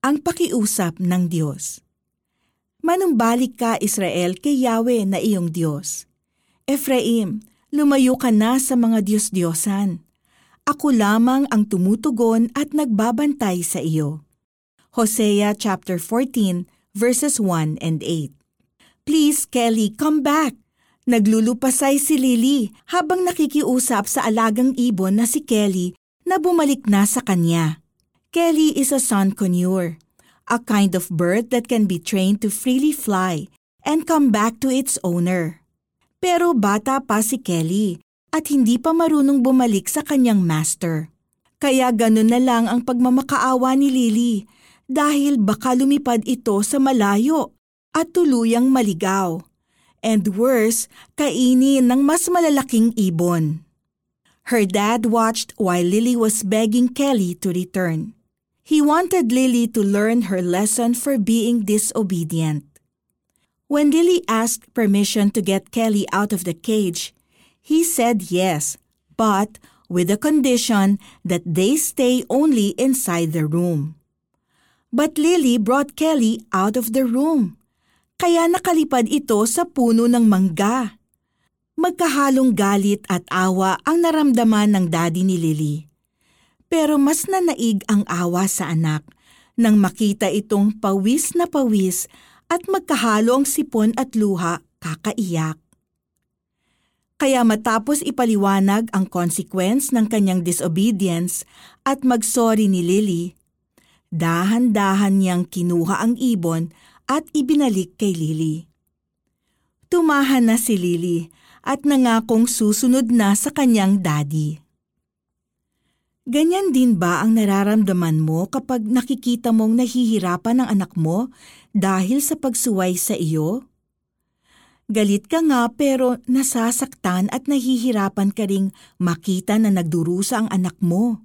Ang pakiusap ng Diyos Manumbalik ka, Israel, kay Yahweh na iyong Diyos. Ephraim, lumayo ka na sa mga Diyos-Diyosan. Ako lamang ang tumutugon at nagbabantay sa iyo. Hosea chapter 14 verses 1 and 8. Please, Kelly, come back. Naglulupasay si Lily habang nakikiusap sa alagang ibon na si Kelly na bumalik na sa kanya. Kelly is a sun conure, a kind of bird that can be trained to freely fly and come back to its owner. Pero bata pa si Kelly at hindi pa marunong bumalik sa kanyang master. Kaya ganun na lang ang pagmamakaawa ni Lily dahil baka lumipad ito sa malayo at tuluyang maligaw. And worse, kainin ng mas malalaking ibon. Her dad watched while Lily was begging Kelly to return. He wanted Lily to learn her lesson for being disobedient. When Lily asked permission to get Kelly out of the cage, he said yes, but with the condition that they stay only inside the room. But Lily brought Kelly out of the room, kaya nakalipad ito sa puno ng mangga. Magkahalong galit at awa ang naramdaman ng daddy ni Lily. Pero mas nanaig ang awa sa anak nang makita itong pawis na pawis at magkahalo ang sipon at luha kakaiyak. Kaya matapos ipaliwanag ang consequence ng kanyang disobedience at magsorry ni Lily, dahan-dahan niyang kinuha ang ibon at ibinalik kay Lily. Tumahan na si Lily at nangakong susunod na sa kanyang daddy. Ganyan din ba ang nararamdaman mo kapag nakikita mong nahihirapan ang anak mo dahil sa pagsuway sa iyo? Galit ka nga pero nasasaktan at nahihirapan ka ring makita na nagdurusa ang anak mo.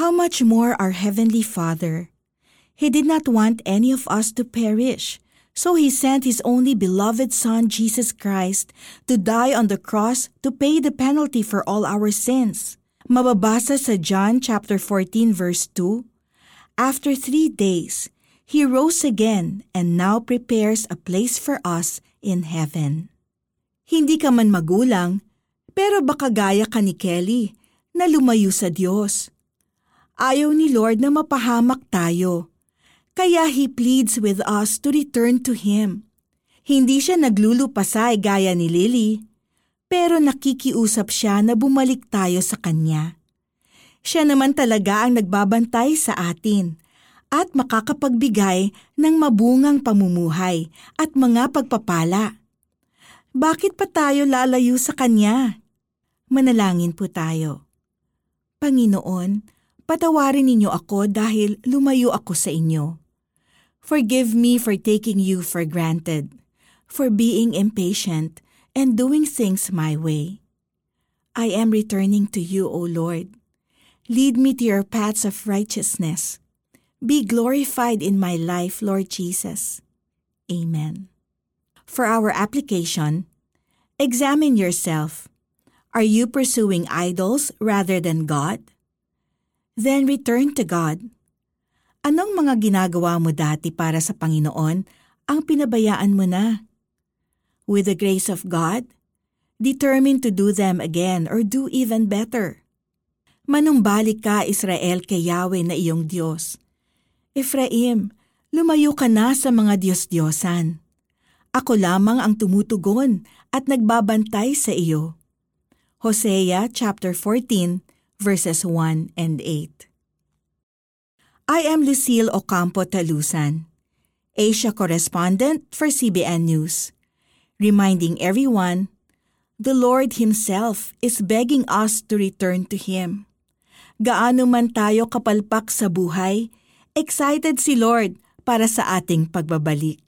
How much more our Heavenly Father? He did not want any of us to perish, so He sent His only beloved Son, Jesus Christ, to die on the cross to pay the penalty for all our sins. Mababasa sa John chapter 14 verse 2, After three days, He rose again and now prepares a place for us in heaven. Hindi ka man magulang, pero baka gaya ka ni Kelly na lumayo sa Diyos. Ayaw ni Lord na mapahamak tayo. Kaya He pleads with us to return to Him. Hindi siya naglulupasay gaya ni Lily, pero nakikiusap siya na bumalik tayo sa Kanya. Siya naman talaga ang nagbabantay sa atin at makakapagbigay ng mabungang pamumuhay at mga pagpapala. Bakit pa tayo lalayo sa Kanya? Manalangin po tayo. Panginoon, patawarin ninyo ako dahil lumayo ako sa inyo. Forgive me for taking you for granted, for being impatient, and doing things my way. I am returning to you, O Lord. Lead me to your paths of righteousness. Be glorified in my life, Lord Jesus. Amen. For our application, examine yourself. Are you pursuing idols rather than God? Then return to God. Anong mga ginagawa mo dati para sa Panginoon ang pinabayaan mo na? With the grace of God, determined to do them again or do even better. Manumbalik ka, Israel, kay Yahweh na iyong Diyos. Ephraim, lumayo ka na sa mga Diyos-Diyosan. Ako lamang ang tumutugon at nagbabantay sa iyo. Hosea chapter 14 verses 1 and 8. I am Lucille Ocampo Talusan, Asia correspondent for CBN News reminding everyone the Lord Himself is begging us to return to Him. Gaano man tayo kapalpak sa buhay, excited si Lord para sa ating pagbabalik.